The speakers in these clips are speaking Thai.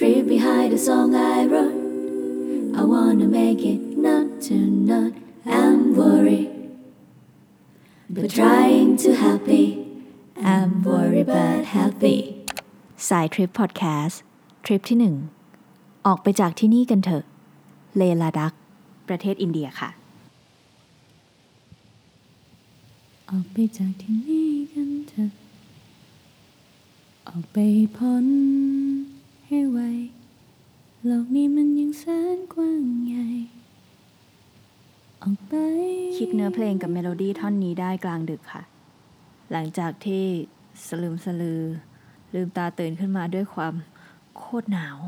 Free behind the song I wrote. I wanna make it not to not. I'm worried, but trying to happy. I'm worried but happy. สายทริปพอดแคสต์ทริปที่หนึ่งออกไปจากที่นี่กันเถอะ เลลาดัก ประเทศอินเดียค่ะ ออกไปจากที่นี่กันเถอะ ออกไปพ้น ให้ไว โลกนี้มันยังแสนกว้างใหญ่ ออกไป คิดเนื้อเพลงกับเมโลดี้ท่อนนี้ได้กลางดึกค่ะ หลังจากที่สะลึมสะลือ ลืมตาตื่นขึ้นมาด้วยความโคตรหนาว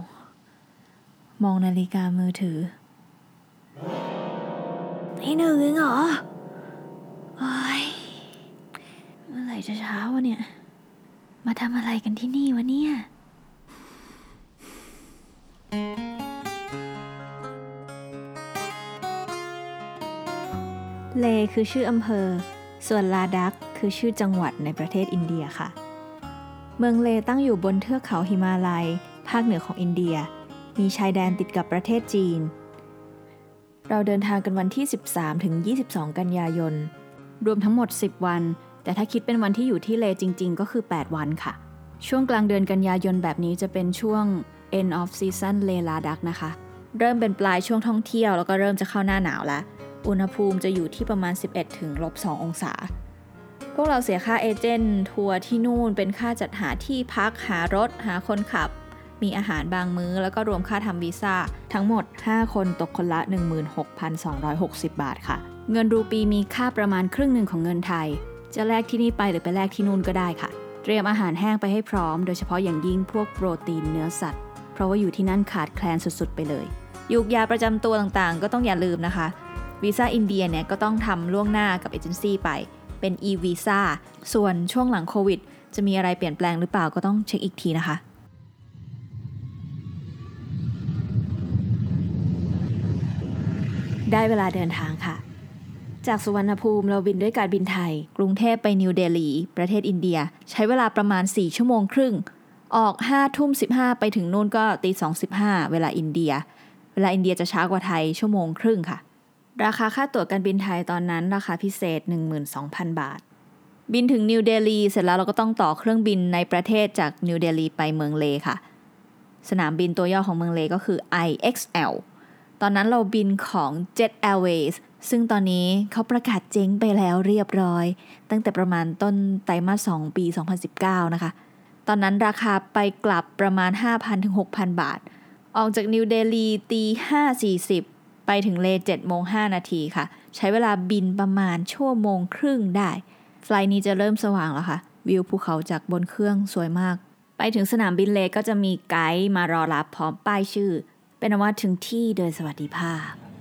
มองนาฬิกามือถือตีหนึ่งเองเหรอโอ้ยเมื่อไหร่จะเช้าวะเนี่ย มาทำอะไรกันที่นี่วะเนี่ย เลคือชื่ออำเภอ ส่วนลาดักคือชื่อจังหวัดในประเทศอินเดียค่ะ เมืองเลตั้งอยู่บนเทือกเขาหิมาลัย ภาคเหนือของอินเดีย มีชายแดนติดกับประเทศจีน เราเดินทางกันวันที่ 13 ถึง 22 กันยายน รวมทั้งหมด 10 วัน แต่ถ้าคิดเป็นวันที่อยู่ที่เลจริง ๆ ก็คือ 8 วันค่ะ ช่วงกลางเดือนกันยายนแบบนี้จะเป็นช่วง end of season เลลาดักนะคะ เริ่มเป็นปลายช่วงท่องเที่ยวแล้วก็เริ่มจะเข้าหน้าหนาวแล้วอุณหภูมิจะอยู่ที่ประมาณ 11ถึงลบ2องศา พวกเราเสียค่าเอเจนต์ทัวร์ที่นู่นเป็นค่าจัดหาที่พักหารถ หาคนขับ มีอาหารบางมื้อ แล้วก็รวมค่าทำวีซ่า ทั้งหมด 5 คนตกคนละ 16,260 บาทค่ะ เงินรูปีมีค่าประมาณครึ่งหนึ่งของเงินไทย จะแลกที่นี่ไปหรือไปแลกที่นู่นก็ได้ค่ะ เตรียมอาหารแห้งไปให้พร้อม โดยเฉพาะอย่างยิ่งพวกโปรตีนเนื้อสัตว์ เพราะว่าอยู่ที่นั่นขาดแคลนสุดๆ ไปเลยยุกยาประจำตัวต่างๆ ก็ต้องอย่าลืมนะคะวีซ่าอินเดียเนี่ยก็ต้องทำล่วงหน้ากับเอเจนซี่ไป เป็น e-visa ส่วนช่วงหลังโควิด จะมีอะไรเปลี่ยนแปลงหรือเปล่าก็ต้องเช็คอีกทีนะคะได้เวลาเดินทางค่ะ จากสุวรรณภูมิเราบินด้วยการบินไทย กรุงเทพไปนิวเดลี ประเทศอินเดีย ใช้เวลาประมาณ 4 ชั่วโมงครึ่ง ออก5ทุ่ม15ไปถึงนู่นก็ตี2 15เวลาอินเดีย เวลาอินเดียจะช้ากว่าไทยชั่วโมงครึ่งค่ะ ราคาค่าตั๋วการบินไทยตอนนั้นราคาพิเศษ 12,000 บาท บินถึงนิวเดลีเสร็จแล้วเราก็ต้องต่อเครื่องบินในประเทศจากนิวเดลีไปเมืองเลค่ะ สนามบินตัวย่อของเมืองเลก็คือ IXL ตอนนั้นเราบินของ Jet Airways ซึ่งตอนนี้เขาประกาศเจ๊งไปแล้วเรียบร้อย ตั้งแต่ประมาณต้นไตรมาส2ปี 2019 นะคะ ตอนนั้นราคาไปกลับประมาณ 5,000ถึง6,000 บาท ออกจากนิวเดลีตี5.40 ไปถึงเล7โมง5นาทีค่ะ ใช้เวลาบินประมาณชั่วโมงครึ่งได้ ไฟล์นี้จะเริ่มสว่างแล้วค่ะ วิวภูเขาจากบนเครื่องสวยมาก ไปถึงสนามบินเลก็จะมีไกด์มารอรับพร้อมป้ายชื่อ เป็นอันว่าถึงที่โดยสวัสดิภาพ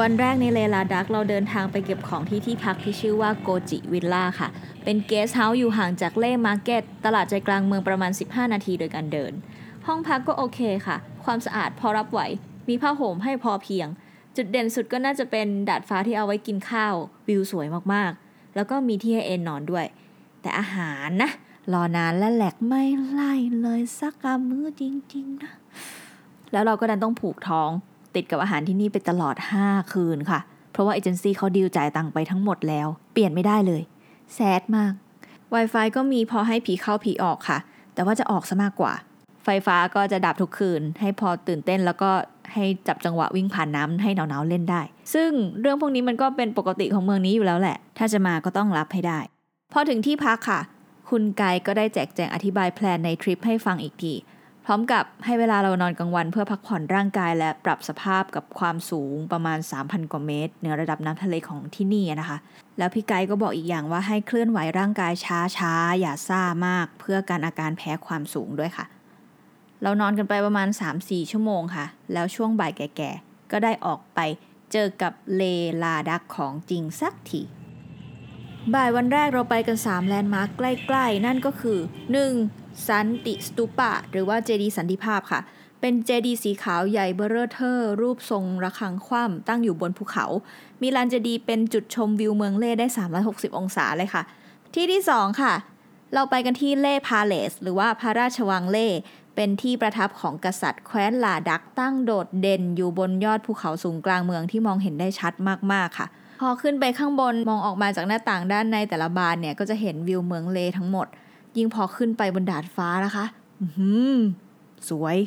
วันแรกในเลลาดักเราเดินทางไปเก็บของที่ที่พักที่ชื่อว่าโกจิวิลล่าค่ะ เป็นเกสต์เฮาส์อยู่ห่างจาก Leh Market ตลาดใจกลางเมืองประมาณ 15 นาทีโดยการเดิน ห้องพักก็โอเคค่ะ ความสะอาดพอรับไหว มีผ้าห่มให้พอเพียง จุดเด่นสุดก็น่าจะเป็นดาดฟ้าที่เอาไว้กินข้าว วิวสวยมากๆ แล้วก็มีที่ให้เอนนอนด้วย แต่อาหารนะ รอนานและแหลกไม่ไล่เลยสักกามื้อจริงๆนะ แล้วเราก็ดันต้องผูกท้อง ติดกับอาหารที่นี่ไปตลอด 5 คืนค่ะ เพราะว่าเอเจนซี่เขาดีลจ่ายตังค์ไปทั้งหมดแล้ว เปลี่ยนไม่ได้เลยแซดมาก Wi-Fi ก็มีพอให้ผีเข้าผีออกค่ะ แต่ว่าจะออกซะมากกว่า ไฟฟ้าก็จะดับทุกคืน ให้พอตื่นเต้นแล้วก็ให้จับจังหวะวิ่งผ่านน้ำให้หนาวๆเล่นได้ ซึ่งเรื่องพวกนี้มันก็เป็นปกติของเมืองนี้อยู่แล้วแหละ ถ้าจะมาก็ต้องรับให้ได้ พอถึงที่พักค่ะ คุณไกก็ได้แจกแจงอธิบายแพลนในทริปให้ฟังอีกที พร้อมกับให้เวลาเรานอนกลางวันเพื่อพักผ่อนร่างกายและปรับสภาพกับความสูงประมาณ 3,000 กว่าเมตรเหนือระดับน้ำทะเลของที่นี่นะคะ แล้วพี่ไกด์ก็บอกอีกอย่างว่าให้เคลื่อนไหวร่างกายช้าๆ อย่าซ่ามาก เพื่อการอาการแพ้ความสูงด้วยค่ะ เรานอนกันไปประมาณ 3-4 ชั่วโมงค่ะ แล้วช่วงบ่ายแก่ๆ ก็ได้ออกไปเจอกับเลลาดักของจริงสักทีบ่ายวันแรกเราไปกัน 3 แลนด์มาร์คใกล้ ๆ นั่นก็คือ 1. สันติสตูปะ หรือว่าเจดีสันติภาพค่ะ เป็นเจดีสีขาวใหญ่เบอร์เรอเทอร์ รูปทรงระฆังคว่ำตั้งอยู่บนภูเขา มีลานเจดีเป็นจุดชมวิวเมืองเล่ได้ 360 องศาเลยค่ะ ที่ที่ 2 ค่ะ เราไปกันที่เล่พาเลส หรือว่าพระราชวังเล่ เป็นที่ประทับของกษัตริย์แคว้นลาดักตั้งโดดเด่นอยู่บนยอดภูเขาสูงกลางเมืองที่มองเห็นได้ชัดมากๆค่ะพอขึ้นไปข้างบนมองออกมาจากหน้าต่างด้านในแต่ละบานเนี่ยก็จะเห็นวิวเมืองเลทั้งหมด ยิ่งพอขึ้นไปบนดาดฟ้านะคะหือสวย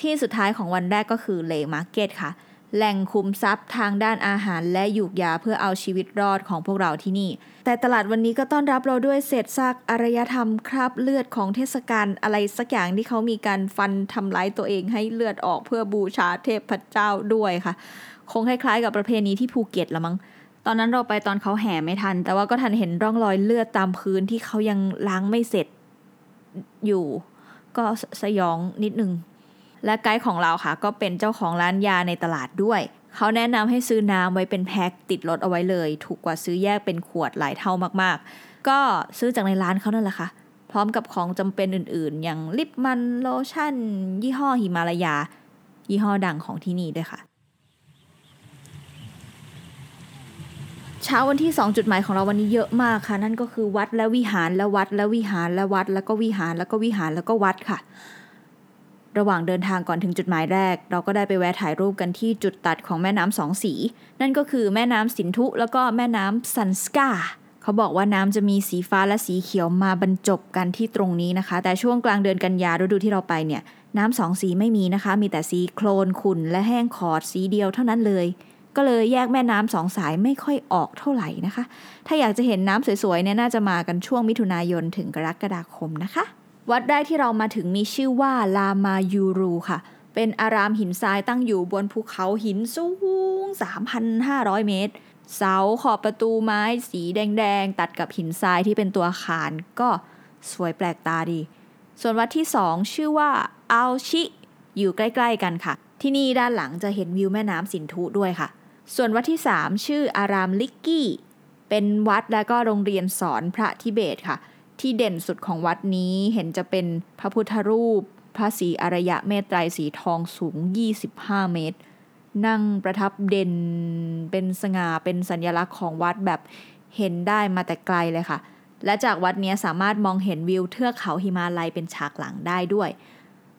ที่สุดท้ายของวันแรกก็คือเลมาร์เก็ตค่ะ แหล่งคุมทรัพย์ทางด้านอาหารและหยูกยาเพื่อเอาชีวิตรอดของพวกเราที่นี่ แต่ตลาดวันนี้ก็ต้อนรับเราด้วยเศษซากอารยธรรมคราบเลือดของเทศกาลอะไรสักอย่างที่เขามีการฟันทำร้ายตัวเองให้เลือดออกเพื่อบูชาเทพเจ้าด้วยค่ะ คงคล้ายๆ กับประเพณีที่ภูเก็ตละมั้ง ตอนนั้นเราไปตอนเขาแห่ไม่ทัน แต่ว่าก็ทันเห็นร่องรอยเลือดตามพื้นที่เขายังล้างไม่เสร็จอยู่ ก็สยองนิดนึง และไกด์ของเราค่ะ ก็เป็นเจ้าของร้านยาในตลาดด้วย เขาแนะนำให้ซื้อน้ำไว้เป็นแพ็คติดรถเอาไว้เลย ถูกกว่าซื้อแยกเป็นขวดหลายเท่ามากๆ ก็ซื้อจากในร้านเขานั่นแหละค่ะพร้อมกับของจำเป็นอื่นๆ อย่างลิปมันโลชั่น ยี่ห้อหิมาลายา ยี่ห้อดังของที่นี่ด้วยค่ะ เช้าวันที่ 2 จุดหมายของเราวันนี้เยอะมากค่ะ นั่นก็คือวัดและวิหารและวัดและวิหารและวัด แล้วก็วิหารแล้วก็วิหารแล้วก็วัดค่ะ ระหว่างเดินทางก่อนถึงจุดหมายแรก เราก็ได้ไปแวะถ่ายรูปกันที่จุดตัดของแม่น้ำสองสี นั่นก็คือแม่น้ำสินธุ แล้วก็แม่น้ำซันสกาเขาบอกว่าน้ำจะมีสีฟ้าและสีเขียวมาบรรจบกันที่ตรงนี้นะคะ แต่ช่วงกลางเดือนกันยาฤดูที่เราไปเนี่ยน้ำสองสีไม่มีนะคะ มีแต่สีโคลนขุ่นและแห้งขอดสีเดียวเท่านั้นเลย ก็เลยแยกแม่น้ำสองสายไม่ค่อยออกเท่าไหร่นะคะ ถ้าอยากจะเห็นน้ำสวยๆเนี่ยน่าจะมากันช่วงมิถุนายนถึงกรกฎาคมนะคะ วัดแรกที่เรามาถึงมีชื่อว่าลามายูรูค่ะ เป็นอารามหินทรายตั้งอยู่บนภูเขาหินสูง 3,500 เมตร เสาขอบประตูไม้สีแดงๆ ตัดกับหินทรายที่เป็นตัวอาคารก็สวยแปลกตาดี ส่วนวัดที่ 2 ชื่อว่าอัลชิ อยู่ใกล้ ๆ กันค่ะ ที่นี่ด้านหลังจะเห็นวิวแม่น้ำสินธุด้วยค่ะ ส่วนวัดที่ 3 ชื่ออารามลิกกี้ เป็นวัดและก็โรงเรียนสอนพระทิเบตค่ะ ที่เด่นสุดของวัดนี้เห็นจะเป็นพระพุทธรูป พระศรีอรยะเมตไตรสีทองสูง 25 เมตร นั่งประทับเด่นเป็นสง่าเป็นสัญลักษณ์ของวัดแบบเห็นได้มาแต่ไกลเลยค่ะ และจากวัดนี้สามารถมองเห็นวิวเทือกเขาหิมาลัยเป็นฉากหลังได้ด้วย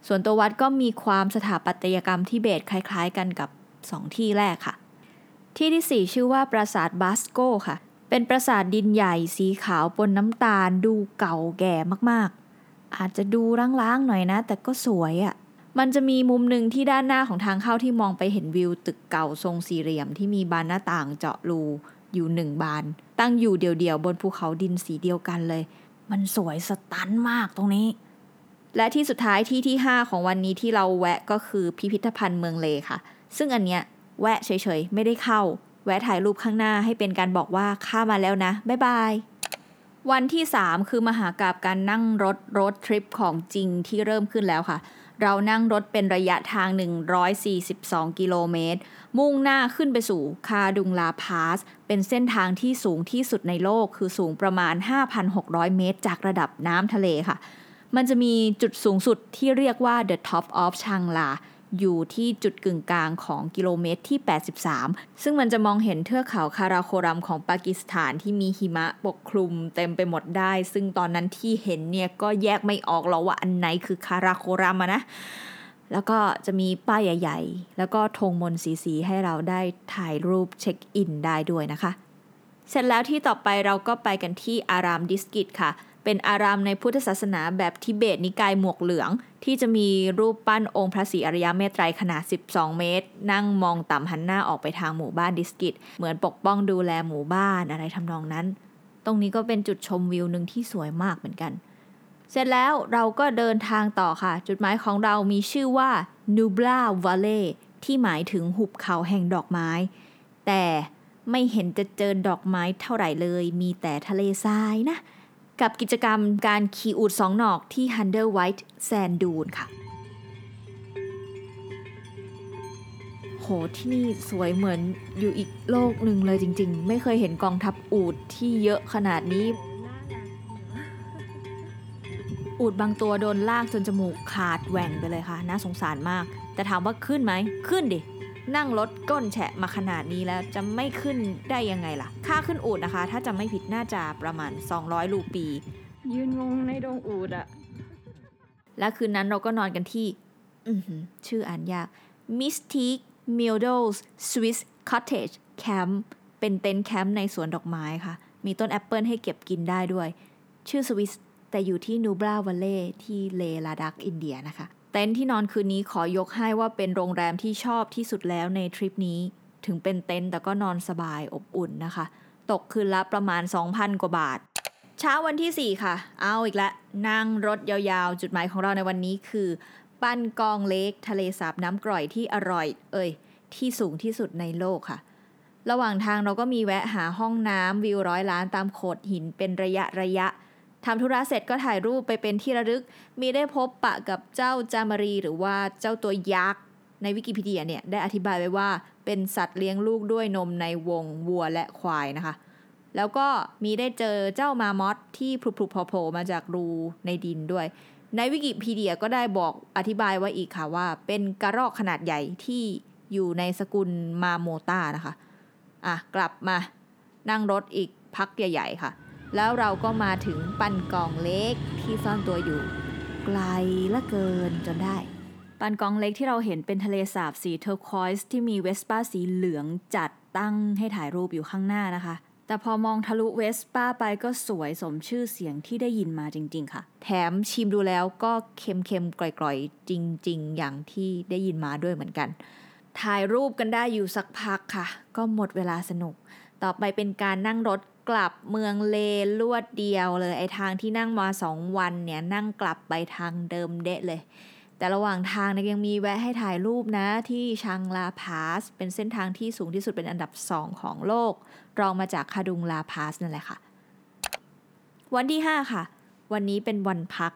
ส่วนตัววัดก็มีความสถาปัตยกรรมทิเบตคล้าย ๆ กันกับสองที่แรกค่ะ ที่ที่ 4 ชื่อว่าปราสาทบาสโกค่ะ เป็นปราสาทดินใหญ่สีขาวปนน้ำตาลดูเก่าแก่มากๆ อาจจะดูร้างๆหน่อยนะ แต่ก็สวยอะ่ะ มันจะมีมุมหนึ่งที่ด้านหน้าของทางเข้าที่มองไปเห็นวิวตึกเก่าทรงสี่เหลี่ยมที่มีบานหน้าต่างเจาะรูอยู่หนึ่งบาน ตั้งอยู่เดี่ยวๆบนภูเขาดินสีเดียวกันเลย มันสวยสตันมากตรงนี้ และที่สุดท้ายที่ที่ 5 ของวันนี้ที่เราแวะก็คือพิพิธภัณฑ์เมืองเลค่ะ ซึ่งอันเนี้ย แวะเฉยๆ ไม่ได้เข้า แวะถ่ายรูปข้างหน้าให้เป็นการบอกว่าข้ามาแล้วนะ บ๊ายบาย วันที่ 3 คือมหากราบการนั่งรถรถทริปของจริงที่เริ่มขึ้นแล้วค่ะ เรานั่งรถเป็นระยะทาง 142 กิโลเมตร มุ่งหน้าขึ้นไปสู่คาดุงลาพาส เป็นเส้นทางที่สูงที่สุดในโลกคือสูงประมาณ 5,600 เมตร จากระดับน้ำทะเลค่ะมันจะมีจุดสูงสุดที่เรียกว่า The Top of Changla อยู่ที่จุดกึ่งกลางของกิโลเมตรที่ 83 ซึ่งมันจะมองเห็นเทือกเขาคาราโครัมของปากีสถานที่มีหิมะปกคลุมเต็มไปหมดได้ ซึ่งตอนนั้นที่เห็นเนี่ยก็แยกไม่ออกหรอกว่าอันไหนคือคาราโครัมอะนะแล้วก็จะมีป้ายใหญ่ ๆ แล้วก็ธงมนต์สีให้เราได้ถ่ายรูปเช็คอินได้ด้วยนะคะ เสร็จแล้วที่ต่อไปเราก็ไปกันที่อารามดิสกิตค่ะ เป็นอารามในพุทธศาสนาแบบทิเบตนิกายหมวกเหลือง ที่จะมีรูปปั้นองค์พระศรีอริยเมตไตรขนาด 12 เมตร นั่งมองต่ำหันหน้าออกไปทางหมู่บ้านดิสกิต เหมือนปกป้องดูแลหมู่บ้านอะไรทำนองนั้น ตรงนี้ก็เป็นจุดชมวิวหนึ่งที่สวยมากเหมือนกัน เสร็จแล้วเราก็เดินทางต่อค่ะ จุดหมายของเรามีชื่อว่า Nubla Valley ที่หมายถึงหุบเขาแห่งดอกไม้ แต่ไม่เห็นจะเจอดอกไม้เท่าไหร่เลย มีแต่ทะเลทรายนะ กับกิจกรรมการขี่อูดสองหนอกที่ Hunter White Sand Dune ค่ะ โหที่นี่สวยเหมือนอยู่อีกโลกหนึ่งเลยจริง ๆ ไม่เคยเห็นกองทัพอูดที่เยอะขนาดนี้ อูดบางตัวโดนลากจนจมูกขาดแหว่งไปเลยค่ะ น่าสงสารมาก แต่ถามว่าขึ้นไหม ขึ้นดิ นั่งรถก้นแฉะมาขนาดนี้แล้วจะไม่ขึ้นได้ยังไงล่ะ ค่าขึ้นอูดนะคะ ถ้าจะไม่ผิดน่าจะประมาณ 200 รูปี ยืนงงในดงอูดอะและคืนนั้นเราก็นอนกันที่อื้อหือชื่ออ่านยาก Mystique Meadows Swiss Cottage Camp เป็นเต็นท์แคมป์ในสวนดอกไม้ค่ะ มีต้นแอปเปิลให้เก็บกินได้ด้วย ชื่อสวิสแต่อยู่ที่นูบรา valley ที่เลลาดักอินเดียนะคะ เต็นท์ที่นอนคืนนี้ขอยกให้ว่าเป็นโรงแรมที่ชอบที่สุดแล้วในทริปนี้ ถึงเป็นเต็นท์แต่ก็นอนสบายอบอุ่นนะคะ ตกคืนละประมาณ 2,000 กว่าบาท เช้าวันที่ 4 ค่ะ เอาอีกแล้วนั่งรถยาวๆ จุดหมายของเราในวันนี้คือ ปันกอง lake ทะเลสาบน้ำกร่อยที่อร่อย เอ่ย ที่สูงที่สุดในโลกค่ะ ระหว่างทางเราก็มีแวะหาห้องน้ำวิวร้อยล้านตามโขดหินเป็นระยะระยะ ทำธุระเสร็จก็ถ่ายรูปไปเป็นที่ระลึก มีได้พบปะกับเจ้าจามารี หรือว่าเจ้าตัวยักษ์ในวิกิพีเดียเนี่ยได้อธิบายไว้ว่าเป็นสัตว์เลี้ยงลูกด้วยนมในวงวัวและควายนะคะ แล้วก็มีได้เจอเจ้ามามอสที่พลุๆโผล่ๆมาจากรูในดินด้วย ในวิกิพีเดียก็ได้บอกอธิบายไว้อีกค่ะว่า เป็นกระรอกขนาดใหญ่ที่อยู่ในสกุลมาโมตานะคะ อะกลับมานั่งรถอีกพักใหญ่ ๆ ค่ะ แล้วเราก็มาถึงปันกองเล็กที่ซ่อนตัวอยู่ ไกลละเกินจนได้ ปันกองเล็กที่เราเห็นเป็นทะเลสาบสีเทอร์ควอยส์ที่มีเวสป้าสีเหลืองจัดตั้งให้ถ่ายรูปอยู่ข้างหน้านะคะ แต่พอมองทะลุเวสป้าไปก็สวยสมชื่อเสียงที่ได้ยินมาจริง ๆ ค่ะ แถมชิมดูแล้วก็เค็มๆกร่อยๆ จริง ๆ อย่างที่ได้ยินมาด้วยเหมือนกัน ถ่ายรูปกันได้อยู่สักพักค่ะ ก็หมดเวลาสนุก ต่อไปเป็นการนั่งรถ กลับเมืองเลลวดเดียวเลยไอทางที่นั่งมาสองวันเนี่ยนั่งกลับไปทางเดิมเดะเลย แต่ระหว่างทางเนี่ยยังมีแวะให้ถ่ายรูปนะที่ชังลาพาส เป็นเส้นทางที่สูงที่สุดเป็นอันดับสองของโลก รองมาจากคาดุงลาพาสนั่นแหละค่ะ วันที่ 5 ค่ะ วันนี้เป็นวันพัก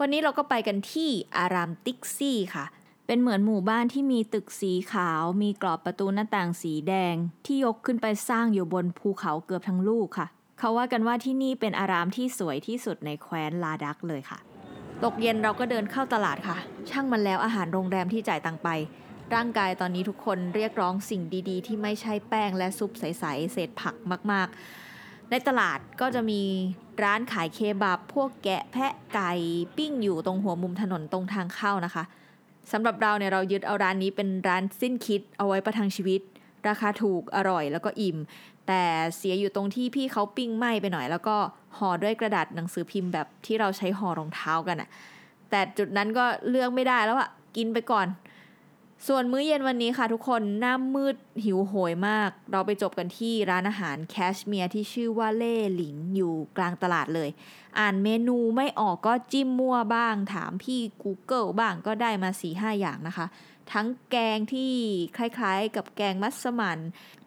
วันนี้เราก็ไปกันที่อารามติกซี่ค่ะ เป็นเหมือนหมู่บ้านที่มีตึกสีขาว มีกรอบประตูหน้าต่างสีแดง ที่ยกขึ้นไปสร้างอยู่บนภูเขาเกือบทั้งลูกค่ะ เขาว่ากันว่าที่นี่เป็นอารามที่สวยที่สุดในแคว้นลาดักเลยค่ะ ตกเย็นเราก็เดินเข้าตลาดค่ะ ช่างมันแล้วอาหารโรงแรมที่จ่ายตังไป ร่างกายตอนนี้ทุกคนเรียกร้องสิ่งดีๆ ที่ไม่ใช่แป้งและซุปใสๆเศษผักมาก ๆ ในตลาดก็จะมีร้านขายเคบับพวกแกะแพะไก่ปิ้งอยู่ตรงหัวมุมถนนตรงทางเข้านะคะ สำหรับเราเนี่ยเรายึดเอาร้านนี้เป็นร้านสิ้นคิดเอาไว้ประทังชีวิต ราคาถูกอร่อยแล้วก็อิ่ม แต่เสียอยู่ตรงที่พี่เขาปิ้งไหม้ไปหน่อย แล้วก็ห่อด้วยกระดาษหนังสือพิมพ์แบบที่เราใช้ห่อรองเท้ากันอะแต่จุดนั้นก็เลือกไม่ได้แล้วอะกินไปก่อน ส่วนมื้อเย็นวันนี้ค่ะทุกคนหน้ามืดหิวโหยมาก เราไปจบกันที่ร้านอาหารแคชเมียร์ที่ชื่อว่าเล่หลิงอยู่กลางตลาดเลย อ่านเมนูไม่ออกก็จิ้มมั่วบ้าง ถามพี่ Google บ้างก็ได้มา4ีหอย่างนะคะ ทั้งแกงที่คล้ายๆ กับแกงมัสมั่น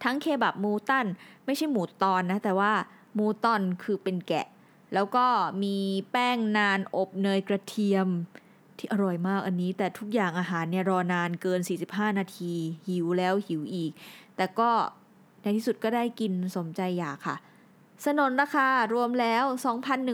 ทั้งเคบับมูตันไม่ใช่หมูตอนนะ แต่ว่ามูตอนคือเป็นแกะ แล้วก็มีแป้งนานอบเนยกระเทียม ที่อร่อยมากอันนี้ แต่ทุกอย่างอาหารเนี่ยรอนานเกิน 45 นาที หิวแล้วหิวอีก แต่ก็ในที่สุดก็ได้กินสมใจอยากค่ะ สนนราคารวมแล้ว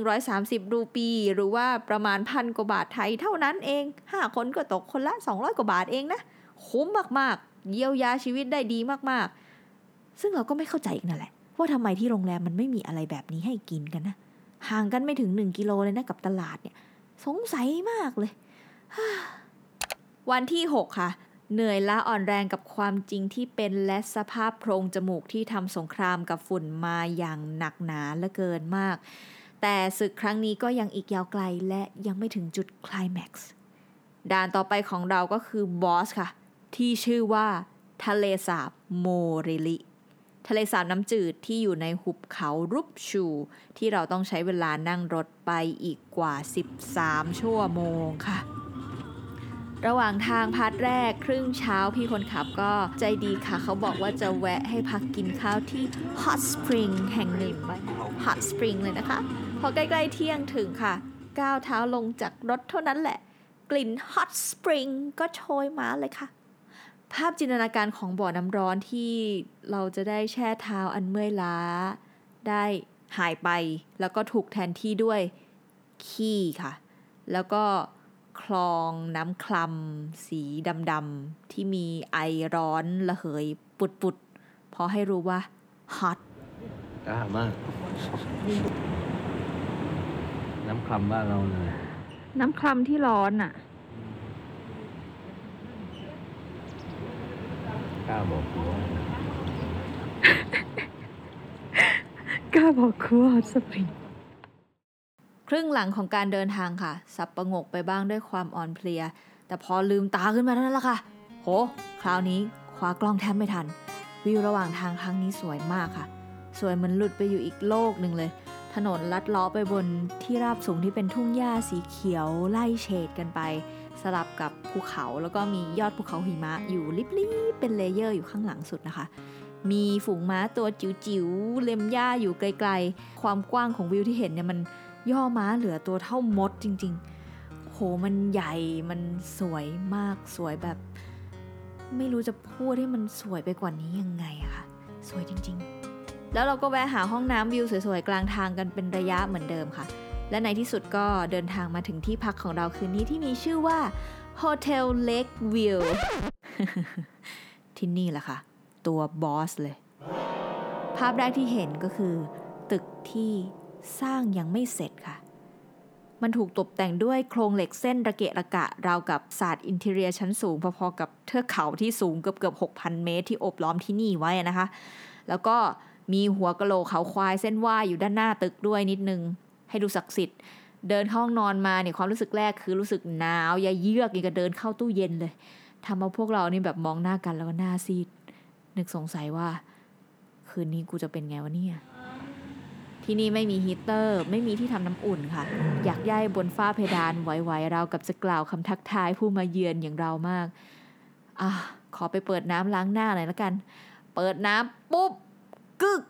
2,130 รูปี หรือว่าประมาณพันกว่าบาทไทยเท่านั้นเอง 5 คนก็ตกคนละ 200 กว่าบาทเองนะ คุ้มมากๆ เยียวยาชีวิตได้ดีมากๆ ซึ่งเราก็ไม่เข้าใจอีกนั่นแหละ ว่าทำไมที่โรงแรมมันไม่มีอะไรแบบนี้ให้กินกันนะห่างกันไม่ถึง 1 กิโลเลยนะกับตลาดเนี่ย สงสัยมากเลย วันที่ 6 ค่ะ เหนื่อยล้าอ่อนแรงกับความจริงที่เป็นและสภาพโพรงจมูกที่ทำสงครามกับฝุ่นมาอย่างหนักหนาเหลือเกินมาก แต่ศึกครั้งนี้ก็ยังอีกยาวไกลและยังไม่ถึงจุดคลแม็กซ์ด่านต่อไปของเราก็คือบอสค่ะ ที่ชื่อว่าทะเลสาบโมเรลิ ทะเลสาบน้ำจืดที่อยู่ในหุบเขารุปชู ที่เราต้องใช้เวลานั่งรถไปอีกกว่า 13 ชั่วโมงค่ะ ระหว่างทางพาร์ทแรกครึ่งเช้าพี่คนขับก็ใจดีค่ะ เขาบอกว่าจะแวะให้พักกินข้าวที่ Hot Spring แห่งหนึ่ง Hot Spring เลยนะคะ พอใกล้ๆเที่ยงถึงค่ะ ก้าวเท้าลงจากรถเท่านั้นแหละ กลิ่น Hot Spring ก็โชยมาเลยค่ะ ภาพจินตนาการของบ่อน้ำร้อนที่เราจะได้แช่เท้าอันเมื่อยล้า ได้หายไปแล้วก็ถูกแทนที่ด้วยขี้ค่ะ แล้วก็ คลองน้ำคลำสีดำๆที่มีไอร้อนระเหยปุดๆพอให้รู้ว่า hot กล้ามากำคำบ้านเราเลยน้ำคลำที่ร้อนอะกล้าบอกกูว่ากล้าบอกครัวสปริง ครึ่งหลังของการเดินทางค่ะ สับประงกไปบ้างด้วยความอ่อนเพลีย แต่พอลืมตาขึ้นมาเท่านั้นแหละค่ะ โห คราวนี้คว้ากล้องแทบไม่ทัน วิวระหว่างทางครั้งนี้สวยมากค่ะ สวยเหมือนหลุดไปอยู่อีกโลกหนึ่งเลย ถนนลัดเลาะไปบนที่ราบสูงที่เป็นทุ่งหญ้าสีเขียวไล่เฉดกันไป สลับกับภูเขาแล้วก็มียอดภูเขาหิมะอยู่ลิบๆเป็นเลเยอร์อยู่ข้างหลังสุดนะคะมีฝูงม้าตัวจิ๋วๆเล็มหญ้าอยู่ไกลๆ ความกว้างของวิวที่เห็นเนี่ยมัน ย่อม้าเหลือตัวเท่ามดจริง ๆ โหมันใหญ่มันสวยมากสวยแบบ ไม่รู้จะพูดให้มันสวยไปกว่านี้ยังไงอะค่ะ สวยจริง ๆ แล้วเราก็แวะหาห้องน้ำวิวสวยๆ กลางทางกันเป็นระยะเหมือนเดิมค่ะ และในที่สุดก็เดินทางมาถึงที่พักของเราคืนนี้ที่มีชื่อว่า Hotel Lake View ที่นี่แหละค่ะ ตัวบอสเลย ภาพแรกที่เห็นก็คือ ตึกที่ สร้างยังไม่เสร็จค่ะ มันถูกตกแต่งด้วยโครงเหล็กเส้นระเกะระกะ ราวกับศาสตร์อินเทเรียชั้นสูงพอๆกับเทือกเขาที่สูงเกือบเกือบ6,000เมตรที่โอบล้อมที่นี่ไว้นะคะ แล้วก็มีหัวกะโหลกเขาควายเส้นว่ายอยู่ด้านหน้าตึกด้วยนิดนึง ให้ดูศักดิ์สิทธิ์เดินห้องนอนมาเนี่ยความรู้สึกแรกคือรู้สึกหนาวอย่าเยือกอย่างกับเดินเข้าตู้เย็นเลยทำเอาพวกเรานี่แบบมองหน้ากันแล้วก็หน้าซีดนึกสงสัยว่า คืนนี้กูจะเป็นไงวะเนี่ย ที่นี่ไม่มีฮีตเตอร์ ไม่มีที่ทำน้ำอุ่นค่ะ อยากย่ายบนฝ้าเพดานไหวๆเรากับจะกล่าวคำทักทายผู้มาเยือนอย่างเรามากอะขอไปเปิดน้ำล้างหน้าหน่อยละกัน เปิดน้ำปุ๊บกึก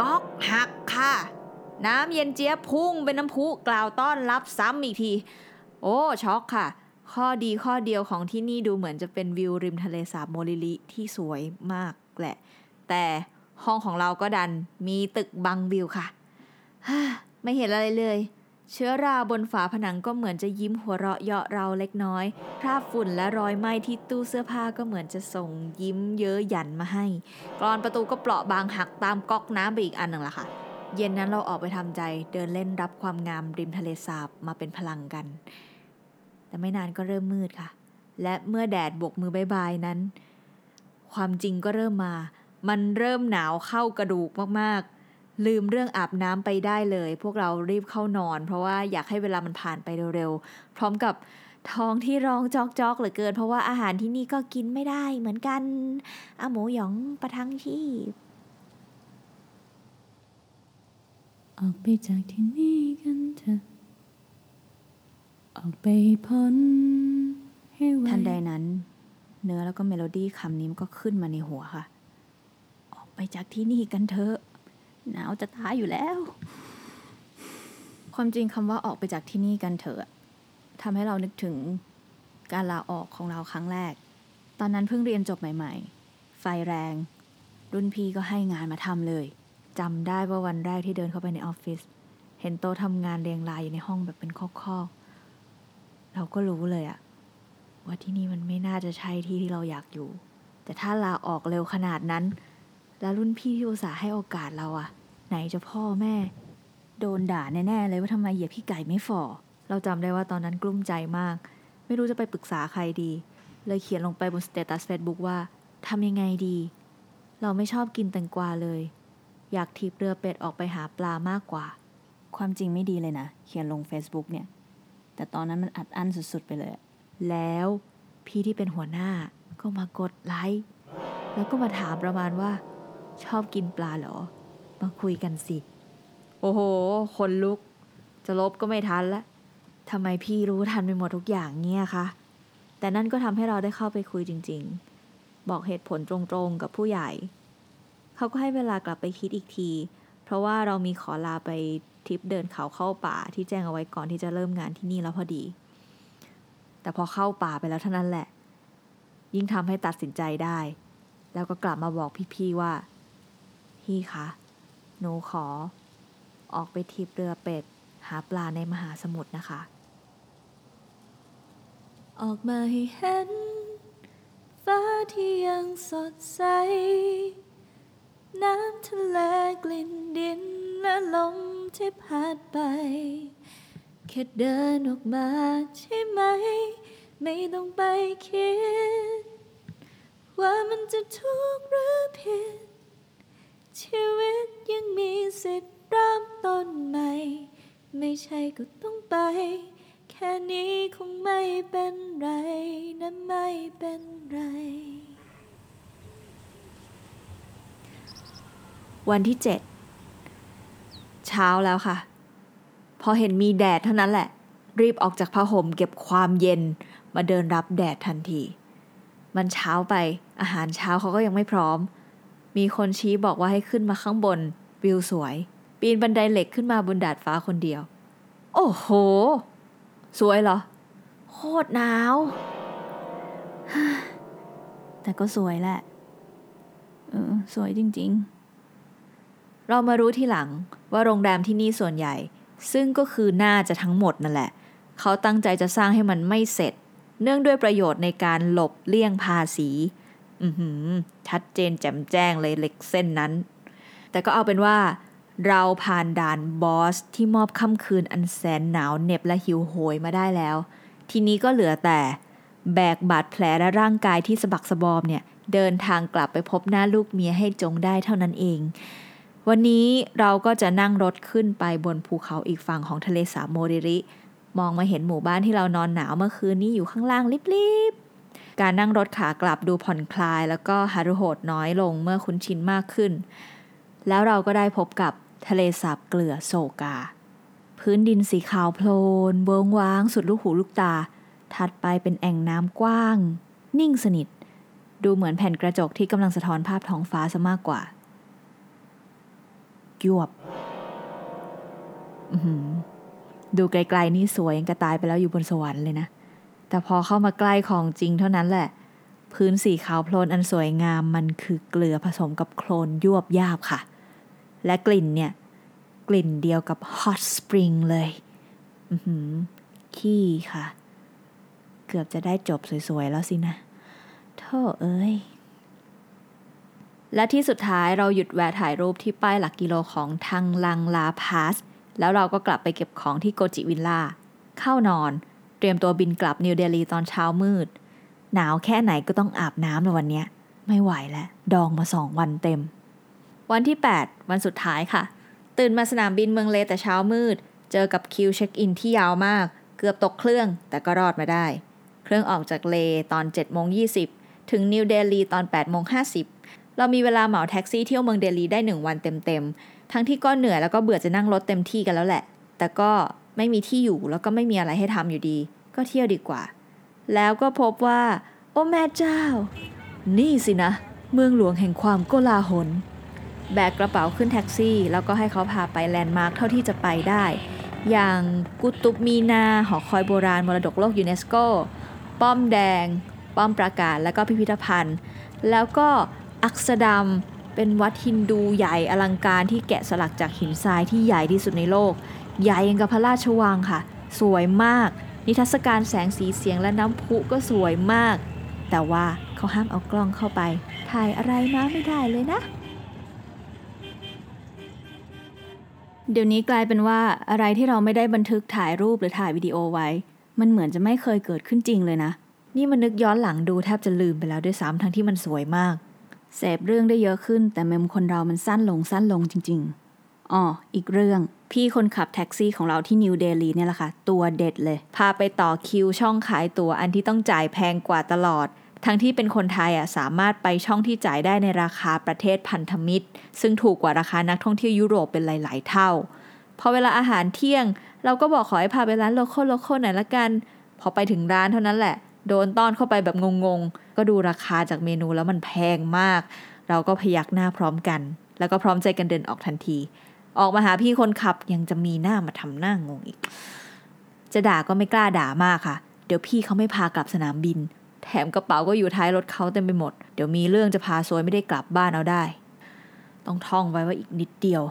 ก๊อกหักค่ะ น้ำเย็นเจี๊ยบพุ่งเป็นน้ำพุกล่าวต้อนรับซ้ำอีกที โอ้ช็อกค่ะ ข้อดีข้อเดียวของที่นี่ดูเหมือนจะเป็นวิวริมทะเลสาบโมลิลิที่สวยมากแหละ แต่ ห้องของเราก็ดันมีตึกบังวิวค่ะฮ่าไม่เห็นอะไรเลย เชื้อราบนฝาผนังก็เหมือนจะยิ้มหัวเราะเยาะเราเล็กน้อย คราบฝุ่นและรอยไหม้ที่ตู้เสื้อผ้าก็เหมือนจะส่งยิ้มเย้ยหยันมาให้ กรอนประตูก็เปราะบางหักตามก๊อกน้ำไปอีกอันหนึ่งละค่ะ เย็นนั้นเราออกไปทำใจเดินเล่นรับความงามริมทะเลสาบมาเป็นพลังกัน แต่ไม่นานก็เริ่มมืดค่ะ และเมื่อแดดบกมือบายบายนั้น ความจริงก็เริ่มมา มันเริ่มหนาวเข้ากระดูกมากๆ ลืมเรื่องอาบน้ำไปได้เลย พวกเรารีบเข้านอน เพราะว่าอยากให้เวลามันผ่านไปเร็วๆ พร้อมกับท้องที่ร้องจอกๆเหลือเกิน เพราะว่าอาหารที่นี่ก็กินไม่ได้เหมือนกันอาหมูหยองประทังชีพออกไปจากที่นี่กันเถอะ ออกไปพ้นให้ไวทันใดนั้น เนื้อแล้วก็เมโลดี้คำนี้มันก็ขึ้นมาในหัวค่ะ ไปจากที่นี่กันเถอะ หนาวจะตายอยู่แล้ว ความจริงคำว่าออกไปจากที่นี่กันเถอะทำให้เรานึกถึงการลาออกของเราครั้งแรก ตอนนั้นเพิ่งเรียนจบใหม่ ๆ ไฟแรง รุ่นพี่ก็ให้งานมาทำเลยจำได้ว่าวันแรกที่เดินเข้าไปในออฟฟิศเห็นโต๊ะทำงานเรียงรายอยู่ในห้องแบบเป็นคอๆเราก็รู้เลยอะว่าที่นี่มันไม่น่าจะใช่ที่ที่เราอยากอยู่ แต่ถ้าลาออกเร็วขนาดนั้น แล้วรุ่นพี่ที่อุตส่าห์ให้โอกาสเราอะไหนจะพ่อแม่ โดนด่าแน่ๆเลยว่าทำไมเหยียบขี้ไก่ไม่ฝ่อ เราจำได้ว่าตอนนั้นกลุ้มใจมาก ไม่รู้จะไปปรึกษาใครดี เลยเขียนลงไปบนสเตตัสเฟซบุ๊กว่าทำยังไงดี เราไม่ชอบกินแตงกวาเลย อยากถีบเรือเป็ดออกไปหาปลามากกว่า ความจริงไม่ดีเลยนะ เขียนลง Facebook เนี่ย แต่ตอนนั้นมันอัดอั้นสุดๆไปเลย แล้วพี่ที่เป็นหัวหน้าก็มากดไลค์แล้วก็มาถามประมาณว่า ชอบกินปลาเหรอ มาคุยกันสิ โอ้โห คนลุก จะลบก็ไม่ทันละทำไมพี่รู้ทันไปหมดทุกอย่างเงี้ยคะ แต่นั่นก็ทำให้เราได้เข้าไปคุยจริง ๆ บอกเหตุผลตรงๆกับผู้ใหญ่ เขาก็ให้เวลากลับไปคิดอีกที เพราะว่าเรามีขอลาไปทริปเดินเขาเข้าป่าที่แจ้งเอาไว้ก่อนที่จะเริ่มงานที่นี่แล้วพอดี แต่พอเข้าป่าไปแล้วเท่านั้นแหละ ยิ่งทำให้ตัดสินใจได้ แล้วก็กลับมาบอกพี่ๆว่า พี่คะ หนูขอ ออกไปทิปเรือเป็ด หาปลาในมหาสมุทรนะคะ ออกมาให้เห็น ฟ้าที่ยังสดใส น้ำทะเลกลิ่นดินและลมที่พัดไป แค่เดินออกมาใช่ไหม ไม่ต้องไปคิด ว่ามันจะถูกหรือผิด ชีวิตยังมีสิทธิ์เริ่มต้นใหม่ ไม่ใช่ก็ต้องไป แค่นี้คงไม่เป็นไรนะไม่เป็นไร วันที่เจ็ดเช้าแล้วค่ะ พอเห็นมีแดดเท่านั้นแหละ รีบออกจากผ้าห่มเก็บความเย็นมาเดินรับแดดทันที มันเช้าไปอาหารเช้าเขาก็ยังไม่พร้อม มีคนชี้บอกว่าให้ขึ้นมาข้างบน วิวสวย ปีนบันไดเหล็กขึ้นมาบนดาดฟ้าคนเดียว โอ้โห สวยเหรอ โคตรหนาว แต่ก็สวยแหละ เออ สวยจริง ๆ เรามารู้ทีหลังว่าโรงแรมที่นี่ส่วนใหญ่ ซึ่งก็คือน่าจะทั้งหมดนั่นแหละ เขาตั้งใจจะสร้างให้มันไม่เสร็จ เนื่องด้วยประโยชน์ในการหลบเลี่ยงภาษี ชัดเจนแจ่มแจ้งเลยเหล็กเส้นนั้น แต่ก็เอาเป็นว่า เราผ่านด่านบอสที่มอบค่ำคืนอันแสนหนาวเหน็บและหิวโหยมาได้แล้ว ทีนี้ก็เหลือแต่แบกบาดแผลและร่างกายที่สะบักสะบอมเนี่ย เดินทางกลับไปพบหน้าลูกเมียให้จงได้เท่านั้นเอง วันนี้เราก็จะนั่งรถขึ้นไปบนภูเขาอีกฝั่งของทะเลสาบโมริริ มองมาเห็นหมู่บ้านที่เรานอนหนาวเมื่อคืนนี้อยู่ข้างล่างลิบๆ การนั่งรถขากลับดูผ่อนคลาย แล้วก็ฮารุโหดน้อยลงเมื่อคุ้นชินมากขึ้น แล้วเราก็ได้พบกับทะเลสาบเกลือโซกา พื้นดินสีขาวโพลนเวิงว้างสุดลูกหูลูกตา ถัดไปเป็นแอ่งน้ำกว้าง นิ่งสนิท ดูเหมือนแผ่นกระจกที่กำลังสะท้อนภาพท้องฟ้าซะมากกว่ายวบอื้อหือดูไกลๆนี่สวยยังกระตายไปแล้วอยู่บนสวรรค์เลยนะ แต่พอเข้ามาใกล้ของจริงเท่านั้นแหละ พื้นสีขาวโพลนอันสวยงามมันคือเกลือผสมกับโคลนยวบยาบค่ะ และกลิ่นเนี่ย กลิ่นเดียวกับ hot spring เลยอืขี้ค่ะ เกือบจะได้จบสวยๆแล้วสินะโธ่เอ้ยและที่สุดท้ายเราหยุดแวะถ่ายรูปที่ป้ายหลักกิโลของทังลังลาพาส แล้วเราก็กลับไปเก็บของที่โกจิวิลล่า เข้านอน เตรียมตัวบินกลับนิวเดลีตอนเช้ามืด หนาวแค่ไหนก็ต้องอาบน้ำในวันนี้ไม่ไหวแล้วดองมาสองวันเต็ม วันที่ 8 วันสุดท้ายค่ะ ตื่นมาสนามบินเมืองเลแต่เช้ามืด เจอกับคิวเช็คอินที่ยาวมาก เกือบตกเครื่องแต่ก็รอดมาได้ เครื่องออกจากเลตอน7โมง20 ถึงนิวเดลีตอน8โมง50 เรามีเวลาเหมาแท็กซี่เที่ยวเมืองเดลีได้หนึ่งวันเต็มๆทั้งที่ก็เหนื่อยแล้วก็เบื่อจะนั่งรถเต็มที่กันแล้วแหละ แต่ก็ ไม่มีที่อยู่แล้วก็ไม่มีอะไรให้ทำอยู่ดี ก็เที่ยวดีกว่า แล้วก็พบว่า โอ้แม่เจ้า นี่สินะ เมืองหลวงแห่งความโกลาหล แบกกระเป๋าขึ้นแท็กซี่ แล้วก็ให้เขาพาไปแลนด์มาร์คเท่าที่จะไปได้ อย่างกุตุบมีนาหอคอยโบราณมรดกโลกยูเนสโก ป้อมแดง ป้อมปราการและก็พิพิธภัณฑ์ แล้วก็อักษดามเป็นวัดฮินดูใหญ่อลังการที่แกะสลักจากหินทรายที่ใหญ่ที่สุดในโลก ใหญ่ยังกับพระราชวังค่ะ สวยมาก นิทรรศการแสงสีเสียงและน้ำพุก็สวยมาก แต่ว่าเขาห้ามเอากล้องเข้าไป ถ่ายอะไรมาไม่ได้เลยนะ เดี๋ยวนี้กลายเป็นว่าอะไรที่เราไม่ได้บันทึกถ่ายรูปหรือถ่ายวิดีโอไว้ มันเหมือนจะไม่เคยเกิดขึ้นจริงเลยนะ นี่มันนึกย้อนหลังดูแทบจะลืมไปแล้วด้วยซ้ำทั้งที่มันสวยมากเสพเรื่องได้เยอะขึ้นแต่เมมคนเรามันสั้นลงสั้นลงจริง ๆ อ๋ออีกเรื่อง พี่คนขับแท็กซี่ของเราที่นิวเดลีเนี่ยแหละค่ะ ตัวเด็ดเลย พาไปต่อคิวช่องขายตั๋วอันที่ต้องจ่ายแพงกว่าตลอด ทั้งที่เป็นคนไทยอะสามารถไปช่องที่จ่ายได้ในราคาประเทศพันธมิตร ซึ่งถูกกว่าราคานักท่องเที่ยวยุโรปเป็นหลาย ๆ เท่า พอเวลาอาหารเที่ยง เราก็บอกขอให้พาไปร้าน local local หน่อยละกัน พอไปถึงร้านเท่านั้นแหละ โดนต้อนเข้าไปแบบงงๆ ก็ดูราคาจากเมนูแล้วมันแพงมาก เราก็พยักหน้าพร้อมกัน แล้วก็พร้อมใจกันเดินออกทันที ออกมาหาพี่คนขับยังจะมีหน้ามาทำหน้างงอีก จะด่าก็ไม่กล้าด่ามากค่ะ เดี๋ยวพี่เขาไม่พากลับสนามบิน แถมกระเป๋าก็อยู่ท้ายรถเขาเต็มไปหมด เดี๋ยวมีเรื่องจะพาซวยไม่ได้กลับบ้านเอาได้ ต้องท่องไว้ว่าอีกนิดเดียว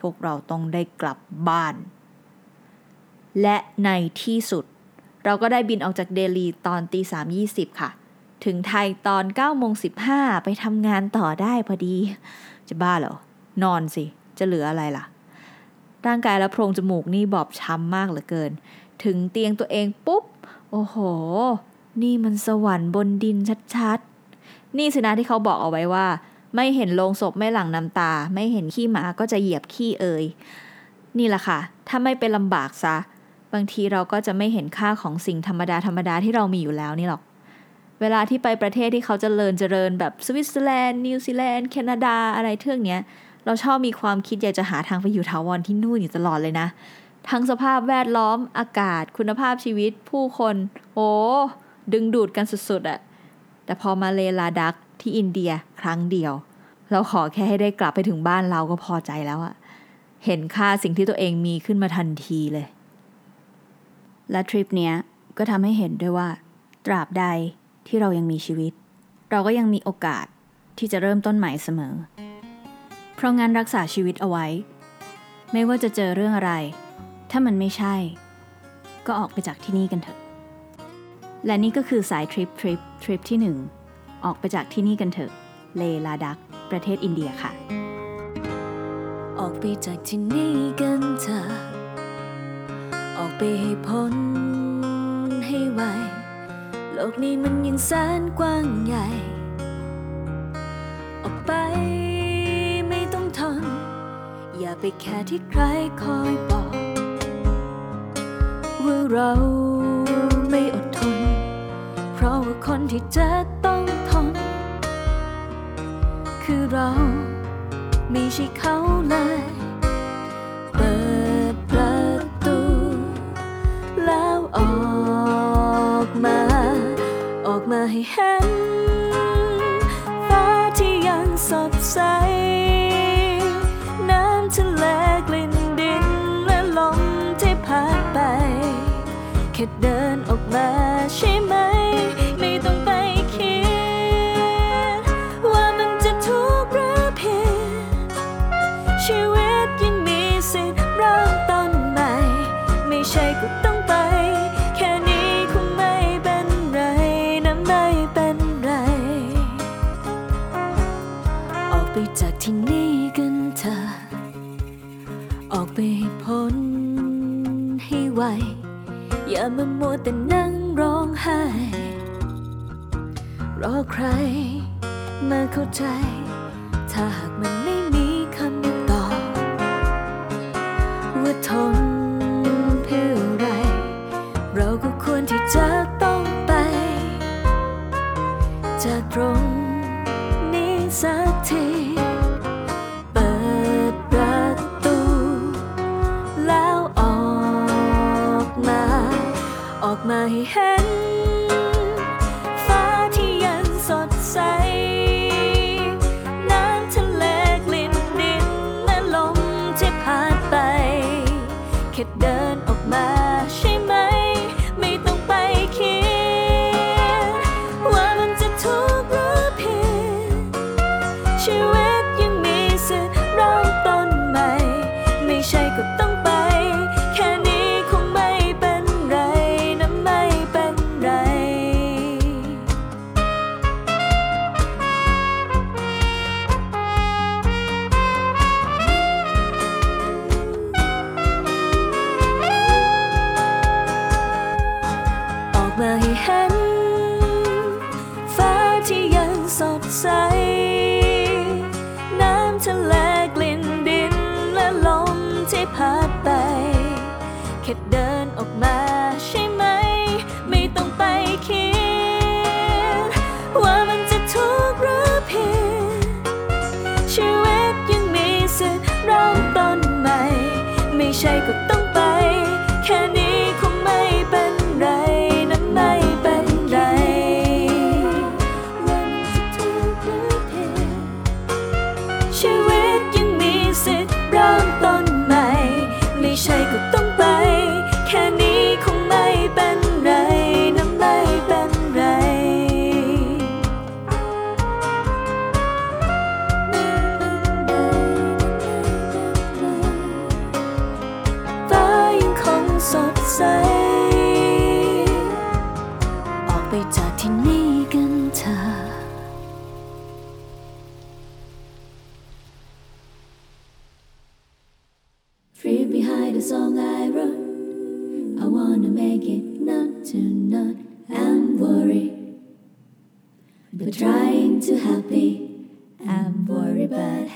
พวกเราต้องได้กลับบ้าน และในที่สุด เราก็ได้บินออกจากเดลีตอนตีสามยี่สิบค่ะถึงไทยตอน9ก้าโมงสิบห้าไปทำงานต่อได้พอดี จะบ้าเหรอ นอนสิ จะเหลืออะไรล่ะ ร่างกายและโพรงจมูกนี่บอบช้ำมากเหลือเกิน ถึงเตียงตัวเองปุ๊บ โอ้โห นี่มันสวรรค์บนดินชัดๆ นี่สินะที่เขาบอกเอาไว้ว่า ไม่เห็นโลงศพไม่หลั่งน้ำตา ไม่เห็นขี้หมาก็จะเหยียบขี้เอ่ยนี่แหละค่ะ ถ้าไม่เป็นลำบากซะ บางทีเราก็จะไม่เห็นค่าของสิ่งธรรมดาธรรมดาที่เรามีอยู่แล้วนี่หรอก เวลาที่ไปประเทศที่เขาจเจริญเจริญแบบสวิตเซอร์แลนด์นิวซีแลนด์แคนาดาอะไรเทื่องเนี้ย เราชอบมีความคิดอยากจะหาทางไปอยู่ถาวรที่นู่นอยู่ตลอดเลยนะ ทั้งสภาพแวดล้อมอากาศ คุณภาพชีวิต ผู้คน โอ้ดึงดูดกันสุดๆอะแต่พอมาเลลาดักที่อินเดียครั้งเดียว เราขอแค่ให้ได้กลับไปถึงบ้านเราก็พอใจแล้วอะเห็นค่าสิ่งที่ตัวเองมีขึ้นมาทันทีเลย และทริปเนี้ยก็ทำให้เห็นด้วยว่า ตราบใดที่เรายังมีชีวิต เราก็ยังมีโอกาสที่จะเริ่มต้นใหม่เสมอ เพราะงั้นรักษาชีวิตเอาไว้ ไม่ว่าจะเจอเรื่องอะไร ถ้ามันไม่ใช่ ก็ออกไปจากที่นี่กันเถอะ และนี่ก็คือสายทริปทริปทริปที่หนึ่งออกไปจากที่นี่กันเถอะ เลลาดัก ประเทศอินเดียค่ะ ออกไปจากที่นี่กันเถอะ ออกไปให้พ้นให้ไวโลกนี้มันยังแสนกว้างใหญ่ ไปแค่ที่ใครคอยบอก ว่าเราไม่อดทน เพราะว่าคนที่จะต้องทน คือเราไม่ใช่เขาเลยเปิดประตู แล้วออกมา ออกมาให้เห็นฟ้าที่ยังสดใส แค่เดินออกมา อย่ามามัวแต่นั่งร้องไห้ รอใครมาเข้าใจ ถ้าหากมันไม่มีคำตอบ ว่าทนเพื่ออะไร เราก็ควรที่จะต้องไป จากตรงนี้สักที ให้เห็น ใส น้ำทะเลกลิ่นดินและลมที่พัดไป แค่เดินออกมาใช่ไหม ไม่ต้องไปคิด ว่ามันจะถูกหรือผิด ชีวิตยังมีสิทธิ์เริ่มต้นใหม่ ไม่ใช่ก็ต้อง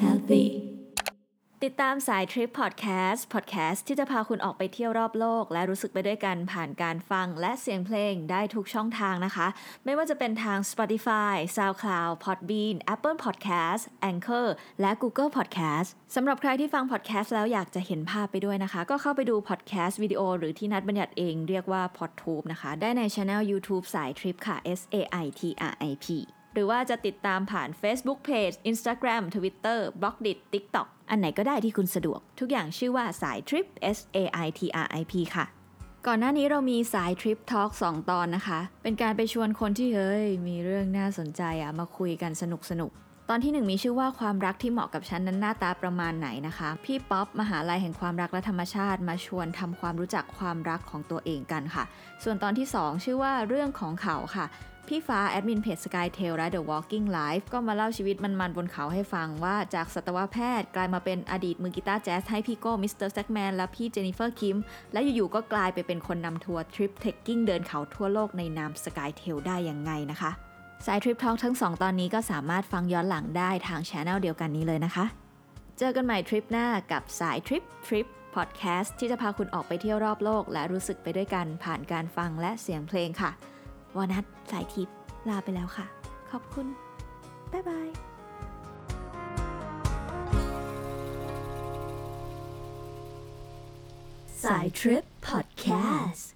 worried but happy ติดตามสายทริปพอดแคสต์พอดแคสต์ที่จะพาคุณออกไปเที่ยวรอบโลก และรู้สึกไปด้วยกันผ่านการฟังและเสียงเพลงได้ทุกช่องทางนะคะ ไม่ว่าจะเป็นทาง Spotify, SoundCloud, Podbean, Apple Podcast, Anchor และ Google Podcast สำหรับใครที่ฟังพอดแคสต์แล้วอยากจะเห็นภาพไปด้วยนะคะ ก็เข้าไปดูพอดแคสต์วิดีโอหรือที่นัดบัญญัติเองเรียกว่า PodTube นะคะ ได้ในช anel YouTube สายทริปค่ะ S A I T R I P หรือว่าจะติดตามผ่าน Facebook Page Instagram Twitter b l o g d i t TikTok อันไหนก็ได้ที่คุณสะดวก ทุกอย่างชื่อว่าสายทริป S A I T R I P ค่ะ ก่อนหน้านี้เรามีสายทริปทอล์ก2ตอนนะคะ เป็นการไปชวนคนที่เฮ้ย มีเรื่องน่าสนใจอะมาคุยกันสนุกสนุกๆตอนที่หนึ่งมีชื่อว่าความรักที่เหมาะกับฉันนั้นหน้าตาประมาณไหนนะคะ พี่ป๊อปมหาลัยแห่งความรักและธรรมชาติมาชวนทำความรู้จักความรักของตัวเองกันค่ะ ส่วนตอนที่ 2 ชื่อว่าเรื่องของเขาค่ะ พี่ฟ้าแอดมินเพจ Skytail และ The Walking Life ก็มาเล่าชีวิตมันๆบนเขาให้ฟังว่าจากสัตวแพทย์กลายมาเป็นอดีตมือกีตาร์แจ๊สให้พี่โก้มิสเตอร์แซกแมนและพี่เจนิเฟอร์คิม และอยู่ๆก็กลายไปเป็นคนนำทัวร์ทริป trekking เดินเขาทั่วโลกในนาม Skytail ได้ยังไงนะคะ สายทริป talk ทั้ง2ตอนนี้ก็สามารถฟังย้อนหลังได้ทางช anel เดียวกันนี้เลยนะคะ เจอกันใหม่ทริปหน้ากับสายทริปทริปพอดแคสต์ที่จะพาคุณออกไปเที่ยวรอบโลก และรู้สึกไปด้วยกันผ่านการฟังและเสียงเพลงค่ะ วอนัทสายทิปลาไปแล้วค่ะ ขอบคุณ บ๊ายบายสายทริปพอดแคสต์